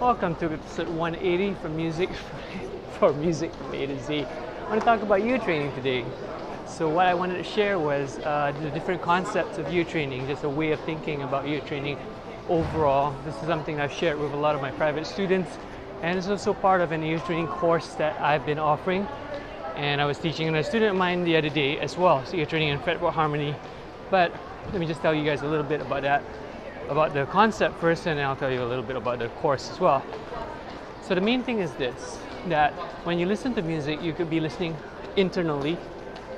Welcome to episode 180 from Music for Music from A to Z. I want to talk about ear training today. So what I wanted to share was uh, the different concepts of ear training, just a way of thinking about ear training overall. This is something I've shared with a lot of my private students, and it's also part of an ear training course that I've been offering. And I was teaching a student of mine the other day as well, so ear training and fretboard harmony. But let me just tell you guys a little bit about that, about the concept first, and then I'll tell you a little bit about the course as well. So the main thing is this, that when you listen to music, you could be listening internally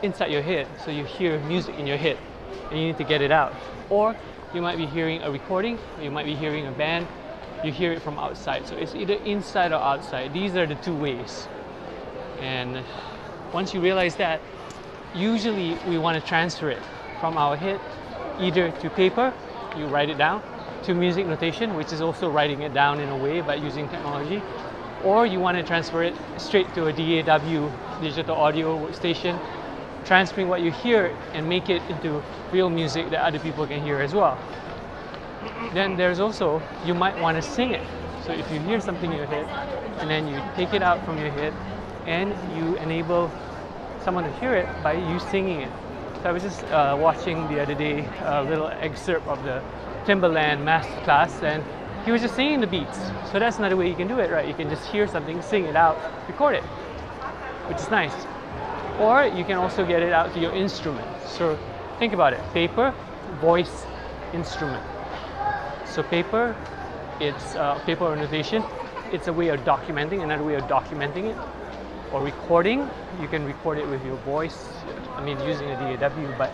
inside your head. So you hear music in your head and you need to get it out. Or you might be hearing a recording, or you might be hearing a band, you hear it from outside. So it's either inside or outside. These are the two ways. And once you realize that, usually we want to transfer it from our head either to paper, you write it down, to music notation, which is also writing it down in a way by using technology, or you want to transfer it straight to a DAW, digital audio workstation, transferring what you hear and make it into real music that other people can hear as well. Then there's also, you might want to sing it. So if you hear something in your head and then you take it out from your head and you enable someone to hear it by you singing it. I was just uh, watching the other day a little excerpt of the Timbaland masterclass and he was just singing the beats. So that's another way you can do it, right? You can just hear something, sing it out, record it, which is nice. Or you can also get it out to your instrument. So think about it paper, voice, instrument. So paper, it's uh, paper notation. It's a way of documenting, another way of documenting it. Or recording, you can record it with your voice. I mean, using a DAW, but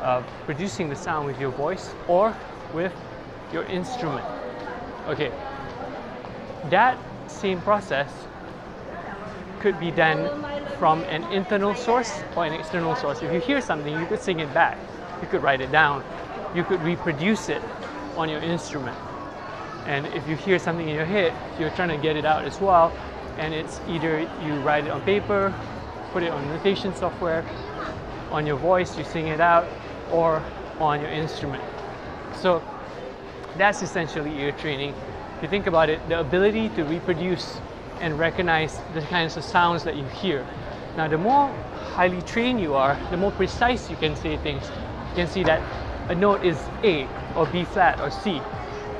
uh, producing the sound with your voice or with your instrument. Okay, that same process could be done from an internal source or an external source. If you hear something, you could sing it back, you could write it down, you could reproduce it on your instrument. And if you hear something in your head, you're trying to get it out as well, and it's either you write it on paper, put it on notation software, on your voice, you sing it out, or on your instrument. So that's essentially ear training. If you think about it, the ability to reproduce and recognize the kinds of sounds that you hear. Now, the more highly trained you are, the more precise you can say things. You can see that a note is A or B flat or C,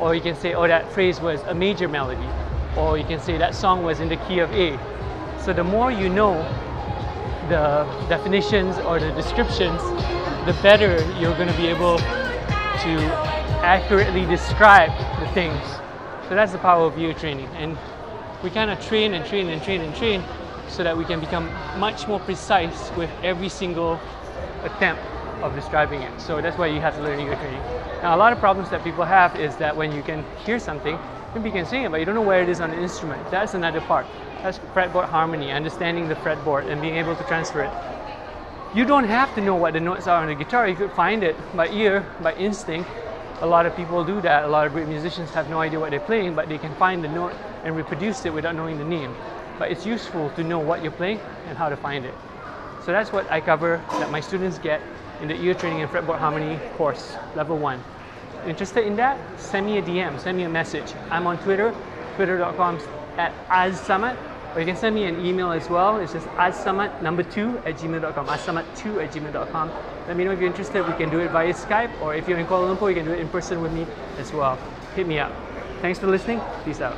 or you can say, oh, that phrase was a major melody, or you can say that song was in the key of A. So, the more you know the definitions or the descriptions, the better you're going to be able to accurately describe the things. So, that's the power of ear training. And we kind of train and train and train and train so that we can become much more precise with every single attempt of describing it. So that's why you have to learn ear training. Now, a lot of problems that people have is that when you can hear something, maybe you can sing it, but you don't know where it is on the instrument. That's another part. That's fretboard harmony, understanding the fretboard and being able to transfer it. You don't have to know what the notes are on the guitar. You could find it by ear, by instinct. A lot of people do that. A lot of great musicians have no idea what they're playing, but they can find the note and reproduce it without knowing the name. But it's useful to know what you're playing and how to find it. So that's what I cover that my students get in the ear training and fretboard harmony course, level one. Interested in that? Send me a DM, send me a message. I'm on Twitter, twitter.com at azsamat, or you can send me an email as well. It's just azsamat number two at gmail.com, azsamat2 at gmail.com. Let me know if you're interested. We can do it via Skype, or if you're in Kuala Lumpur, you can do it in person with me as well. Hit me up. Thanks for listening. Peace out.